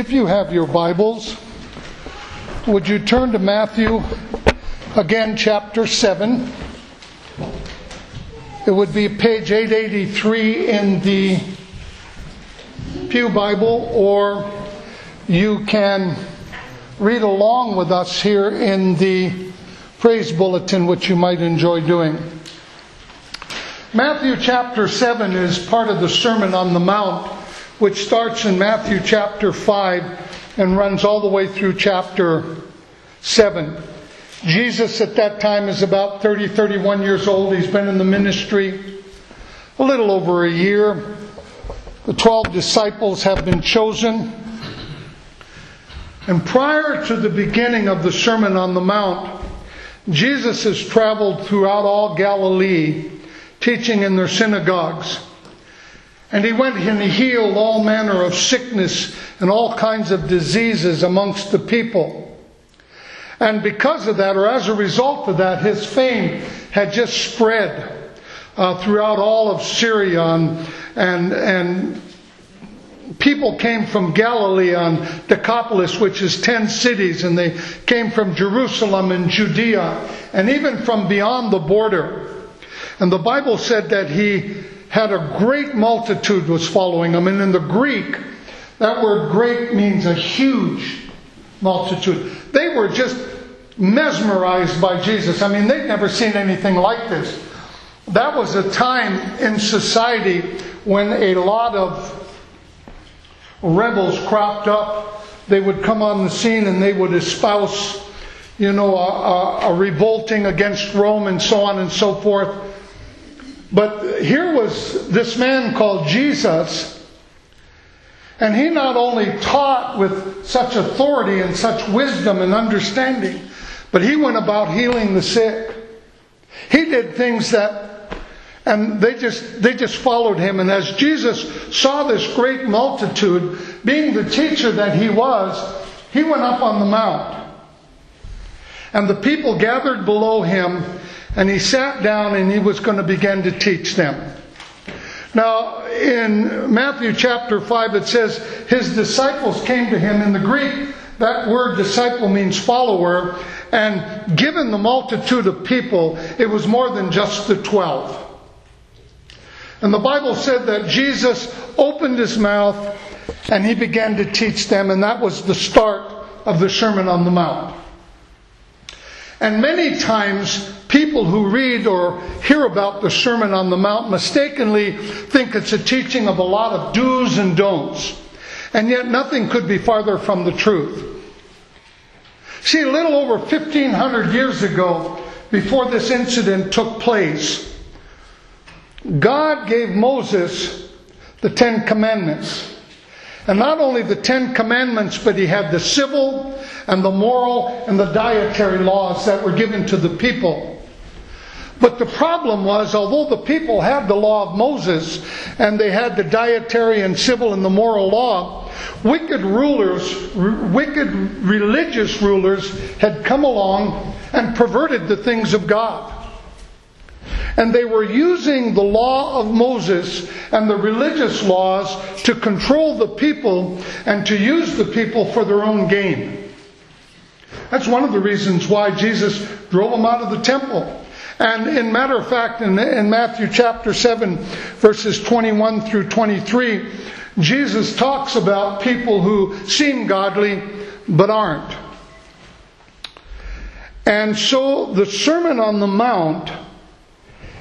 If you have your Bibles, would you turn to Matthew again, chapter 7? It would be page 883 in the Pew Bible, or you can read along with us here in the praise bulletin, which you might enjoy doing. Matthew chapter 7 is part of the Sermon on the Mount which starts in Matthew chapter 5 and runs all the way through chapter 7. Jesus at that time is about 30, 31 years old. He's been in the ministry a little over a year. The 12 disciples have been chosen. And prior to the beginning of the Sermon on the Mount, Jesus has traveled throughout all Galilee, teaching in their synagogues. And he went and he healed all manner of sickness and all kinds of diseases amongst the people. And because of that, or as a result of that, his fame had just spread uh, throughout all of Syria. And, and, and people came from Galilee on Decapolis, which is 10 cities, and they came from Jerusalem and Judea, and even from beyond the border. And the Bible said that he had a great multitude was following him. And in the Greek, that word great means a huge multitude. They were just mesmerized by Jesus. I mean, they'd never seen anything like this. That was a time in society when a lot of rebels cropped up. They would come on the scene and they would espouse, you know, a, a, a revolting against Rome and so on and so forth. But here was this man called Jesus, and he not only taught with such authority and such wisdom and understanding, but he went about healing the sick. He did things that, and they just, they just followed him. And as Jesus saw this great multitude, being the teacher that he was, he went up on the mount. And the people gathered below him and he sat down and he was going to begin to teach them. Now, in Matthew chapter 5, it says, His disciples came to him. In the Greek, that word disciple means follower. And given the multitude of people, it was more than just the 12. And the Bible said that Jesus opened his mouth and he began to teach them, and that was the start of the Sermon on the Mount. And many times, people who read or hear about the Sermon on the Mount mistakenly think it's a teaching of a lot of do's and don'ts. And yet, nothing could be farther from the truth. See, a little over 1500 years ago, before this incident took place, God gave Moses the Ten Commandments. And not only the Ten Commandments, but he had the civil and the moral and the dietary laws that were given to the people. But the problem was, although the people had the law of Moses and they had the dietary and civil and the moral law, wicked rulers, wicked religious rulers had come along and perverted the things of God. And they were using the law of Moses and the religious laws to control the people and to use the people for their own gain. That's one of the reasons why Jesus drove them out of the temple. And in matter of fact, in, in Matthew chapter 7, verses 21 through 23, Jesus talks about people who seem godly but aren't. And so the Sermon on the Mount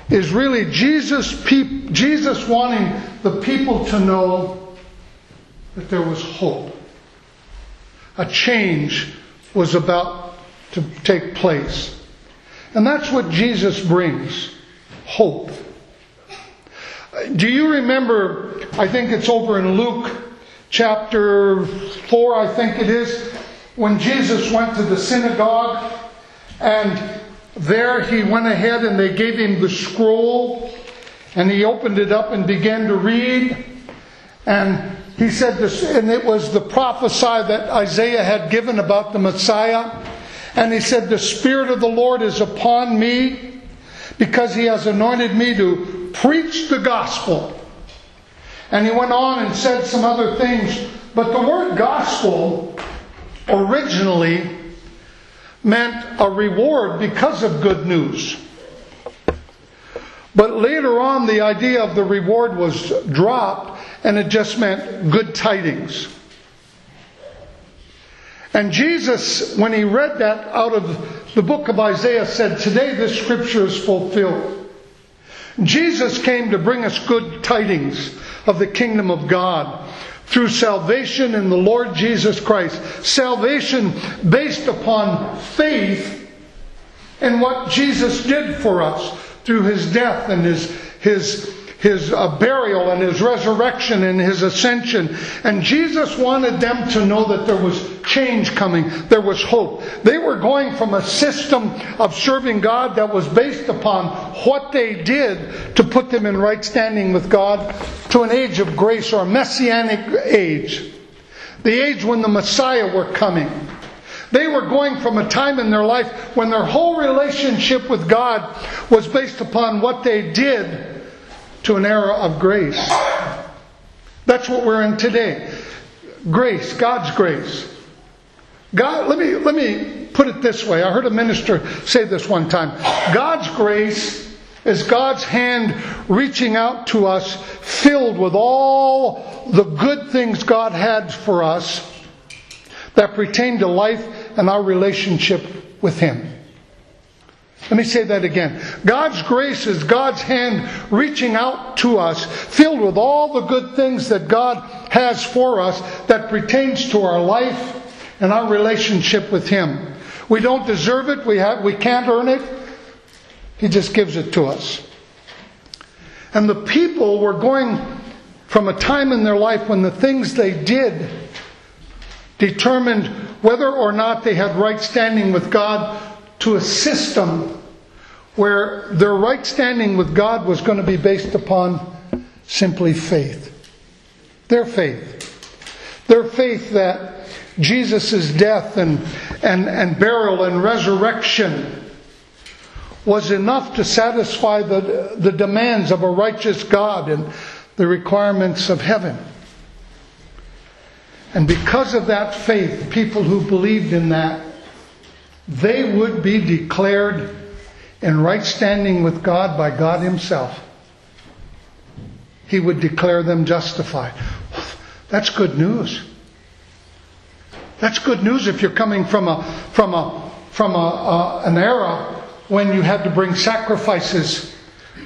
is really Jesus, Jesus wanting the people to know that there was hope. A change was about to take place. And that's what Jesus brings hope. Do you remember? I think it's over in Luke chapter 4, I think it is, when Jesus went to the synagogue and there he went ahead and they gave him the scroll and he opened it up and began to read. And he said this, and it was the prophesy that Isaiah had given about the Messiah. And he said, The Spirit of the Lord is upon me because he has anointed me to preach the gospel. And he went on and said some other things. But the word gospel originally meant a reward because of good news. But later on, the idea of the reward was dropped and it just meant good tidings. And Jesus, when he read that out of the book of Isaiah, said, Today this scripture is fulfilled. Jesus came to bring us good tidings of the kingdom of God through salvation in the Lord Jesus Christ. Salvation based upon faith in what Jesus did for us through his death and his, his his uh, burial and his resurrection and his ascension. And Jesus wanted them to know that there was change coming. There was hope. They were going from a system of serving God that was based upon what they did to put them in right standing with God to an age of grace or a messianic age. The age when the Messiah were coming. They were going from a time in their life when their whole relationship with God was based upon what they did to an era of grace. That's what we're in today. Grace, God's grace. God, let me, let me put it this way. I heard a minister say this one time. God's grace is God's hand reaching out to us, filled with all the good things God had for us that pertain to life and our relationship with Him. Let me say that again. God's grace is God's hand reaching out to us, filled with all the good things that God has for us that pertains to our life and our relationship with Him. We don't deserve it, we, have, we can't earn it. He just gives it to us. And the people were going from a time in their life when the things they did determined whether or not they had right standing with God to a system where their right standing with God was going to be based upon simply faith. Their faith. Their faith that Jesus' death and, and, and burial and resurrection was enough to satisfy the, the demands of a righteous God and the requirements of heaven. And because of that faith, people who believed in that, they would be declared in right standing with God by God Himself, He would declare them justified. That's good news. That's good news if you're coming from a from a from a, uh, an era when you had to bring sacrifices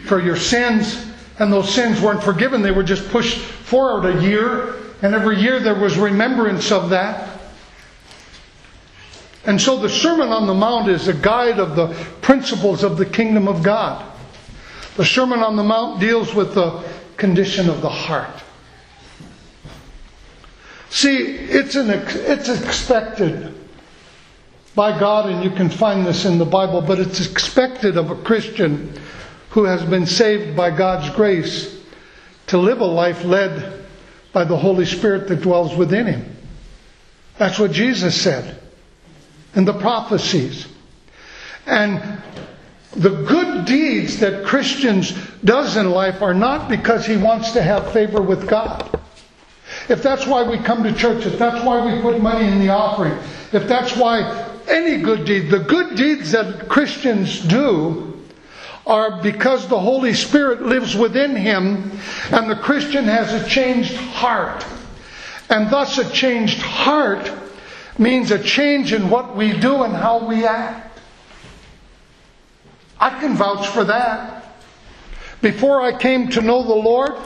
for your sins, and those sins weren't forgiven; they were just pushed forward a year, and every year there was remembrance of that. And so the Sermon on the Mount is a guide of the principles of the kingdom of God. The Sermon on the Mount deals with the condition of the heart. See, it's, an, it's expected by God, and you can find this in the Bible, but it's expected of a Christian who has been saved by God's grace to live a life led by the Holy Spirit that dwells within him. That's what Jesus said and the prophecies. And the good deeds that Christians does in life are not because he wants to have favor with God. If that's why we come to church, if that's why we put money in the offering, if that's why any good deed, the good deeds that Christians do are because the Holy Spirit lives within him and the Christian has a changed heart. And thus a changed heart means a change in what we do and how we act. I can vouch for that. Before I came to know the Lord,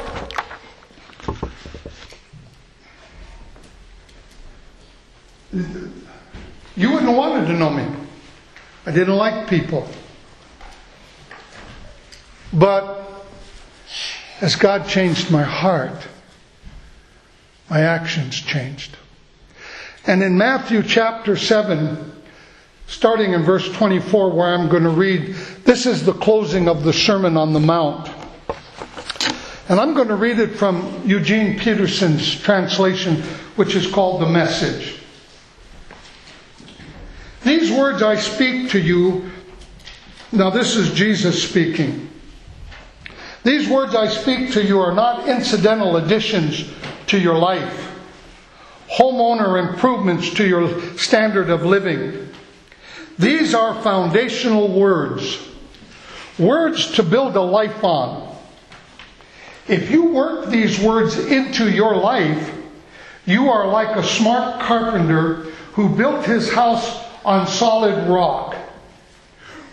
you wouldn't have wanted to know me. I didn't like people. But as God changed my heart, my actions changed. And in Matthew chapter 7, starting in verse 24, where I'm going to read, this is the closing of the Sermon on the Mount. And I'm going to read it from Eugene Peterson's translation, which is called The Message. These words I speak to you, now this is Jesus speaking. These words I speak to you are not incidental additions to your life, homeowner improvements to your standard of living. These are foundational words, words to build a life on. If you work these words into your life, you are like a smart carpenter who built his house on solid rock.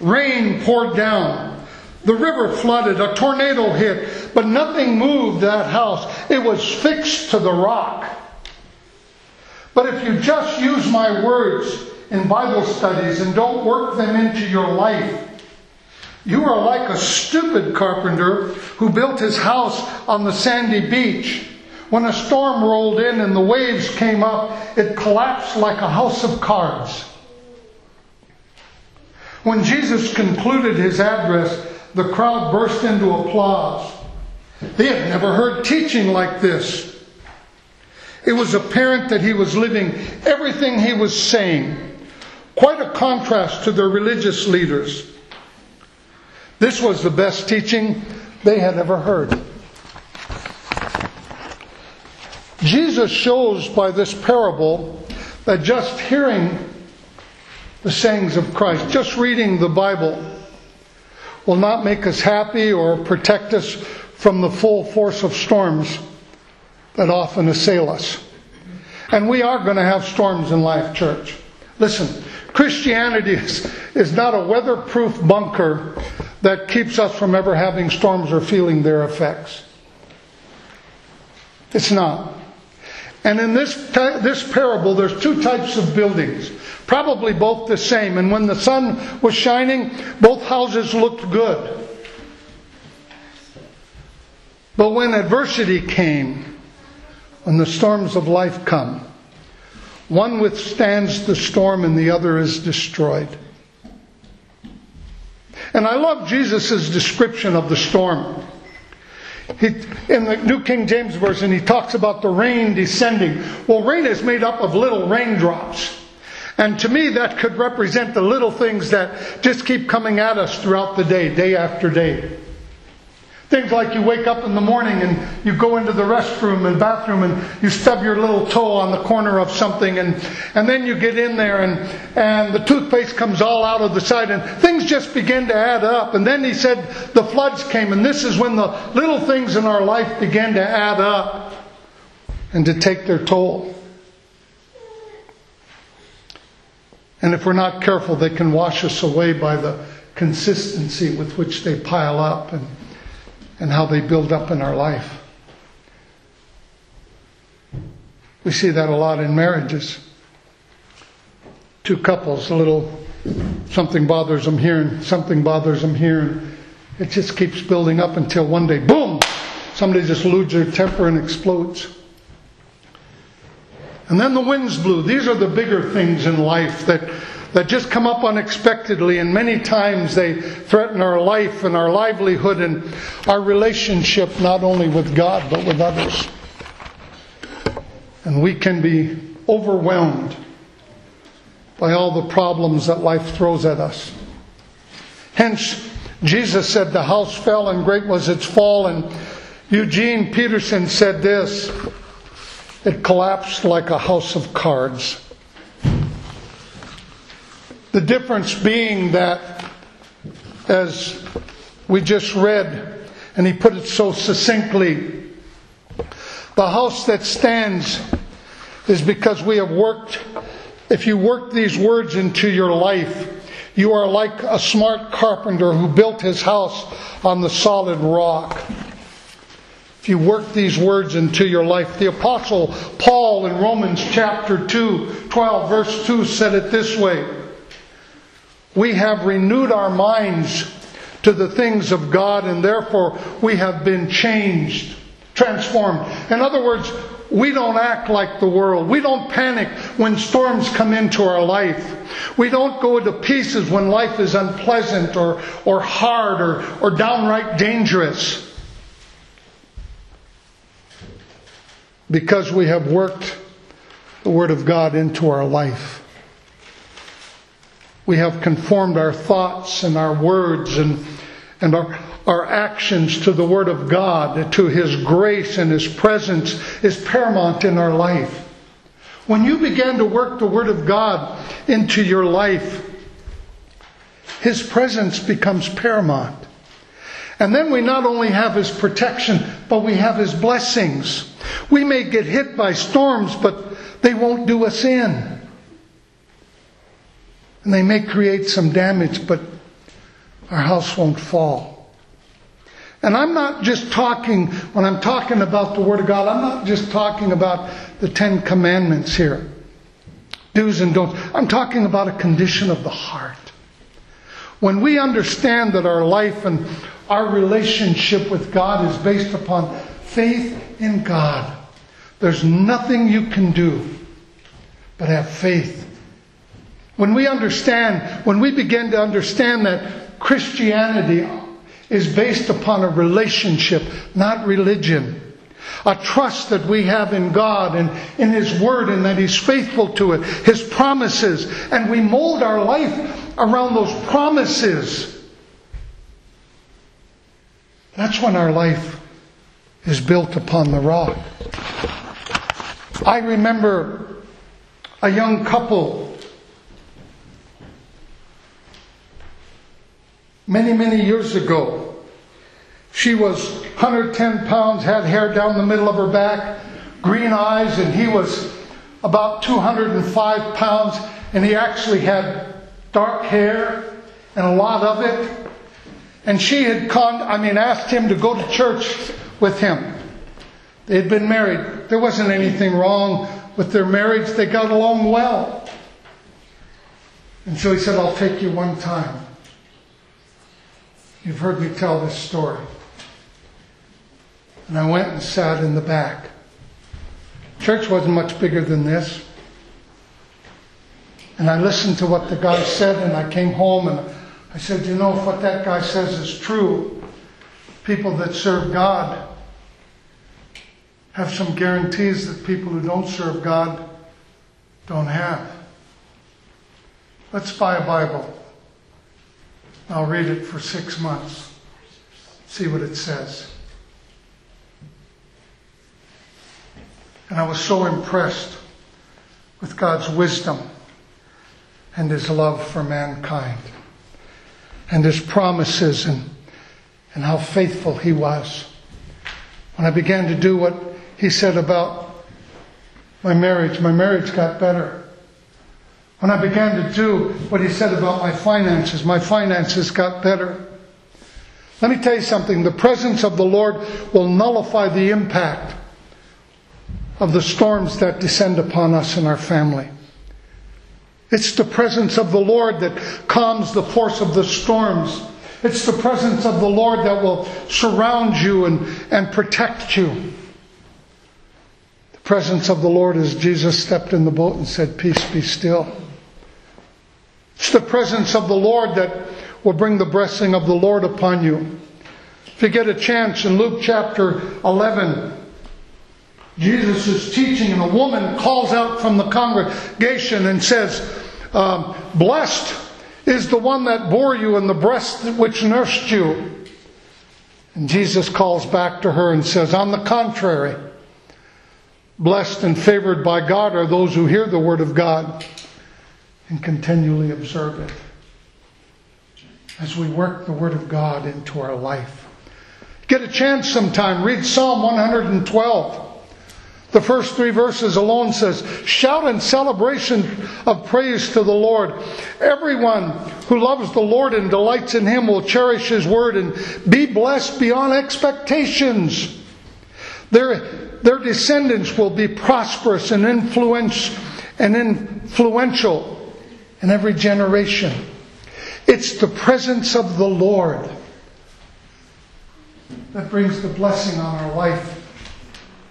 Rain poured down, the river flooded, a tornado hit, but nothing moved that house. It was fixed to the rock. But if you just use my words in Bible studies and don't work them into your life, you are like a stupid carpenter who built his house on the sandy beach. When a storm rolled in and the waves came up, it collapsed like a house of cards. When Jesus concluded his address, the crowd burst into applause. They had never heard teaching like this. It was apparent that he was living everything he was saying. Quite a contrast to their religious leaders. This was the best teaching they had ever heard. Jesus shows by this parable that just hearing the sayings of Christ, just reading the Bible, will not make us happy or protect us from the full force of storms that often assail us. And we are going to have storms in life, church. Listen, Christianity is, is not a weatherproof bunker that keeps us from ever having storms or feeling their effects. It's not. And in this, this parable, there's two types of buildings, probably both the same. And when the sun was shining, both houses looked good. But when adversity came, when the storms of life come, one withstands the storm and the other is destroyed. And I love Jesus' description of the storm. He, in the New King James Version, he talks about the rain descending. Well, rain is made up of little raindrops. And to me, that could represent the little things that just keep coming at us throughout the day, day after day. Things like you wake up in the morning and you go into the restroom and bathroom and you stub your little toe on the corner of something and, and then you get in there and, and the toothpaste comes all out of the side and things just begin to add up. And then he said the floods came and this is when the little things in our life began to add up and to take their toll. And if we're not careful, they can wash us away by the consistency with which they pile up and and how they build up in our life. We see that a lot in marriages. Two couples, a little something bothers them here and something bothers them here, and it just keeps building up until one day, boom, somebody just loses their temper and explodes. And then the winds blew. These are the bigger things in life that that just come up unexpectedly, and many times they threaten our life and our livelihood and our relationship, not only with God, but with others. And we can be overwhelmed by all the problems that life throws at us. Hence, Jesus said the house fell and great was its fall, and Eugene Peterson said this it collapsed like a house of cards. The difference being that, as we just read, and he put it so succinctly, the house that stands is because we have worked. If you work these words into your life, you are like a smart carpenter who built his house on the solid rock. If you work these words into your life, the apostle Paul in Romans chapter 2, 12 verse 2 said it this way we have renewed our minds to the things of God and therefore we have been changed, transformed. In other words, we don't act like the world. We don't panic when storms come into our life. We don't go to pieces when life is unpleasant or, or hard or, or downright dangerous. Because we have worked the Word of God into our life. We have conformed our thoughts and our words and, and our, our actions to the Word of God, to His grace and His presence is paramount in our life. When you begin to work the Word of God into your life, His presence becomes paramount. And then we not only have His protection, but we have His blessings. We may get hit by storms, but they won't do us in. And they may create some damage, but our house won't fall. And I'm not just talking, when I'm talking about the Word of God, I'm not just talking about the Ten Commandments here do's and don'ts. I'm talking about a condition of the heart. When we understand that our life and our relationship with God is based upon faith in God, there's nothing you can do but have faith. When we understand, when we begin to understand that Christianity is based upon a relationship, not religion, a trust that we have in God and in His Word and that He's faithful to it, His promises, and we mold our life around those promises. That's when our life is built upon the rock. I remember a young couple many, many years ago she was 110 pounds, had hair down the middle of her back, green eyes, and he was about 205 pounds, and he actually had dark hair and a lot of it. And she had con- I mean, asked him to go to church with him. They had been married. There wasn't anything wrong with their marriage. They got along well. And so he said, I'll take you one time. You've heard me tell this story. And I went and sat in the back. Church wasn't much bigger than this. And I listened to what the guy said, and I came home and I said, You know, if what that guy says is true, people that serve God have some guarantees that people who don't serve God don't have. Let's buy a Bible. I'll read it for six months, see what it says. And I was so impressed with God's wisdom and His love for mankind and His promises and, and how faithful He was. When I began to do what He said about my marriage, my marriage got better. When I began to do what He said about my finances, my finances got better. Let me tell you something the presence of the Lord will nullify the impact of the storms that descend upon us and our family. It's the presence of the Lord that calms the force of the storms. It's the presence of the Lord that will surround you and, and protect you. The presence of the Lord as Jesus stepped in the boat and said, Peace be still. It's the presence of the Lord that will bring the blessing of the Lord upon you. If you get a chance in Luke chapter 11, Jesus is teaching, and a woman calls out from the congregation and says, um, Blessed is the one that bore you and the breast which nursed you. And Jesus calls back to her and says, On the contrary, blessed and favored by God are those who hear the word of God and continually observe it. As we work the word of God into our life. Get a chance sometime, read Psalm 112. The first three verses alone says, Shout in celebration of praise to the Lord. Everyone who loves the Lord and delights in Him will cherish His word and be blessed beyond expectations. Their, their descendants will be prosperous and influence and influential in every generation. It's the presence of the Lord that brings the blessing on our life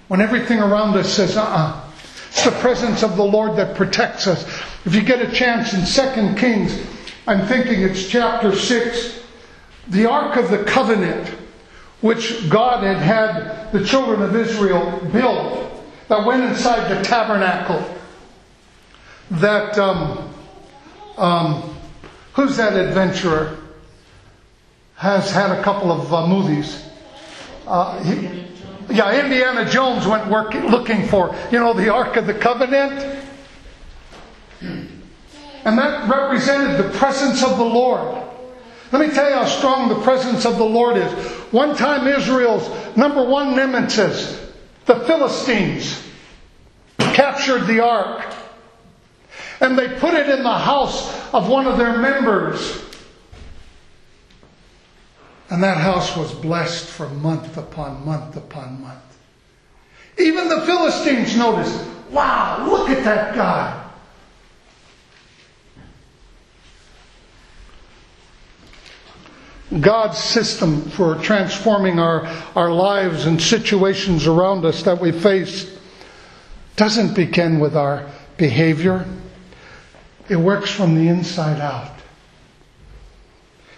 when everything around us says, uh uh-uh. uh It's the presence of the Lord that protects us. If you get a chance in 2 Kings, I'm thinking it's chapter 6, the Ark of the Covenant, which God had had the children of Israel build, that went inside the tabernacle. That, um, um, who's that adventurer? has had a couple of uh, movies. Uh, he, yeah, Indiana Jones went work, looking for, you know, the Ark of the Covenant. And that represented the presence of the Lord. Let me tell you how strong the presence of the Lord is. One time, Israel's number one nemesis, the Philistines, captured the ark. And they put it in the house of one of their members. And that house was blessed for month upon month upon month. Even the Philistines noticed, wow, look at that guy. God's system for transforming our, our lives and situations around us that we face doesn't begin with our behavior. It works from the inside out.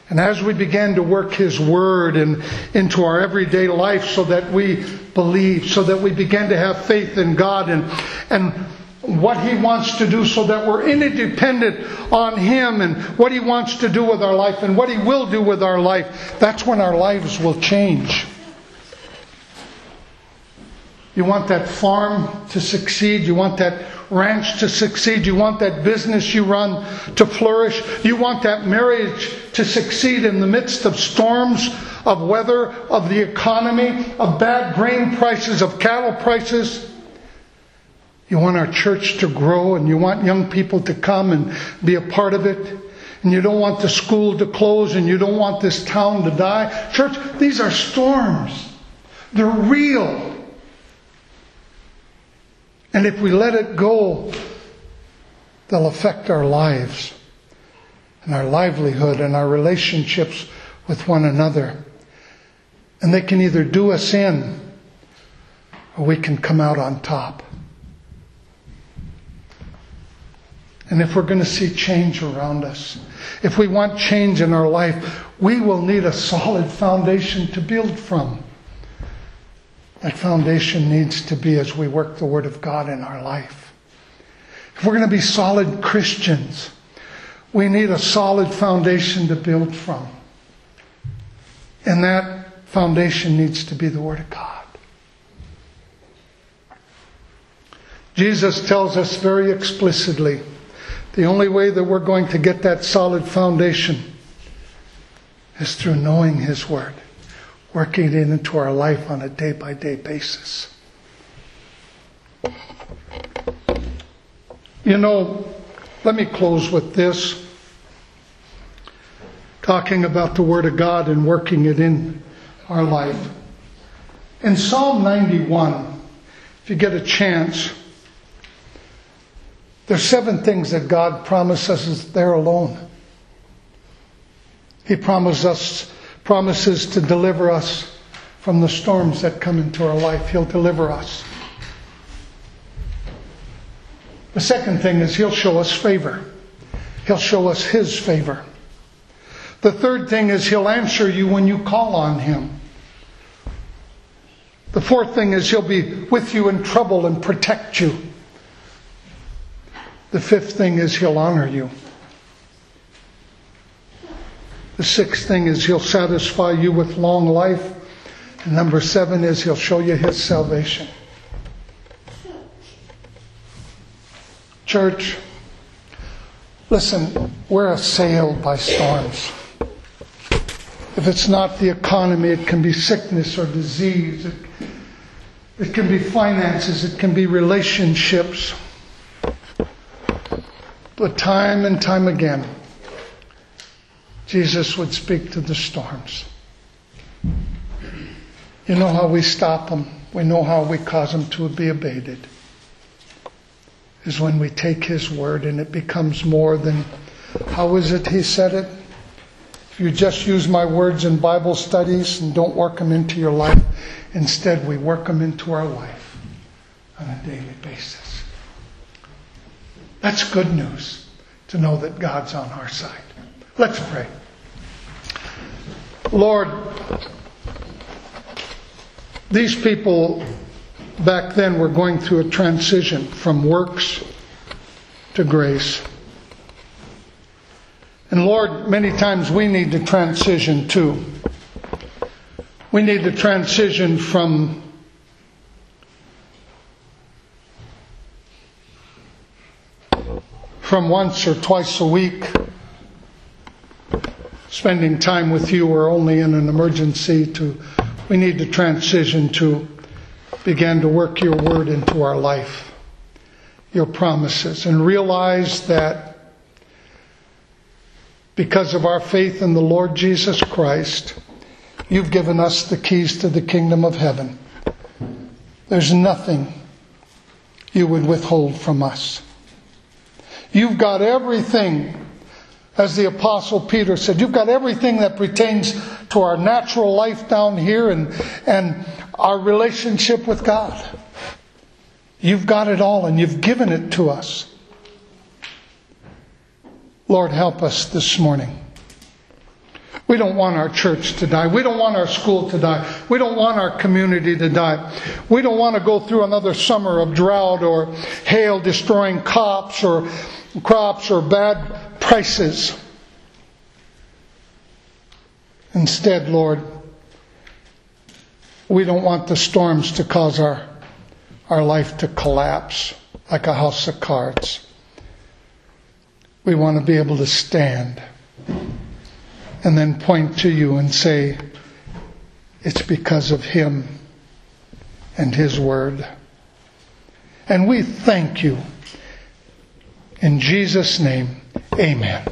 And as we begin to work His Word in, into our everyday life so that we believe, so that we begin to have faith in God and, and what He wants to do so that we're interdependent on Him and what He wants to do with our life and what He will do with our life, that's when our lives will change. You want that farm to succeed. You want that ranch to succeed. You want that business you run to flourish. You want that marriage to succeed in the midst of storms, of weather, of the economy, of bad grain prices, of cattle prices. You want our church to grow and you want young people to come and be a part of it. And you don't want the school to close and you don't want this town to die. Church, these are storms. They're real. And if we let it go, they'll affect our lives and our livelihood and our relationships with one another. And they can either do us in or we can come out on top. And if we're going to see change around us, if we want change in our life, we will need a solid foundation to build from. That foundation needs to be as we work the Word of God in our life. If we're going to be solid Christians, we need a solid foundation to build from. And that foundation needs to be the Word of God. Jesus tells us very explicitly the only way that we're going to get that solid foundation is through knowing His Word working it into our life on a day by day basis. You know, let me close with this. Talking about the Word of God and working it in our life. In Psalm 91, if you get a chance, there's seven things that God promises us there alone. He promises us promises to deliver us from the storms that come into our life. He'll deliver us. The second thing is He'll show us favor. He'll show us His favor. The third thing is He'll answer you when you call on Him. The fourth thing is He'll be with you in trouble and protect you. The fifth thing is He'll honor you. The sixth thing is he'll satisfy you with long life. And number seven is he'll show you his salvation. Church, listen, we're assailed by storms. If it's not the economy, it can be sickness or disease. It, it can be finances. It can be relationships. But time and time again, Jesus would speak to the storms. You know how we stop them. We know how we cause them to be abated. Is when we take His word and it becomes more than, how is it He said it? If you just use my words in Bible studies and don't work them into your life, instead we work them into our life on a daily basis. That's good news to know that God's on our side. Let's pray. Lord, these people back then were going through a transition from works to grace. And Lord, many times we need to transition too. We need to transition from from once or twice a week spending time with you or only in an emergency to we need to transition to begin to work your word into our life your promises and realize that because of our faith in the Lord Jesus Christ, you've given us the keys to the kingdom of heaven. There's nothing you would withhold from us. You've got everything, as the Apostle Peter said, you've got everything that pertains to our natural life down here and, and our relationship with God. You've got it all and you've given it to us. Lord, help us this morning. We don't want our church to die. We don't want our school to die. We don't want our community to die. We don't want to go through another summer of drought or hail destroying crops or crops or bad prices. Instead, Lord, we don't want the storms to cause our our life to collapse like a house of cards. We want to be able to stand and then point to you and say, it's because of Him and His Word. And we thank you. In Jesus' name, amen.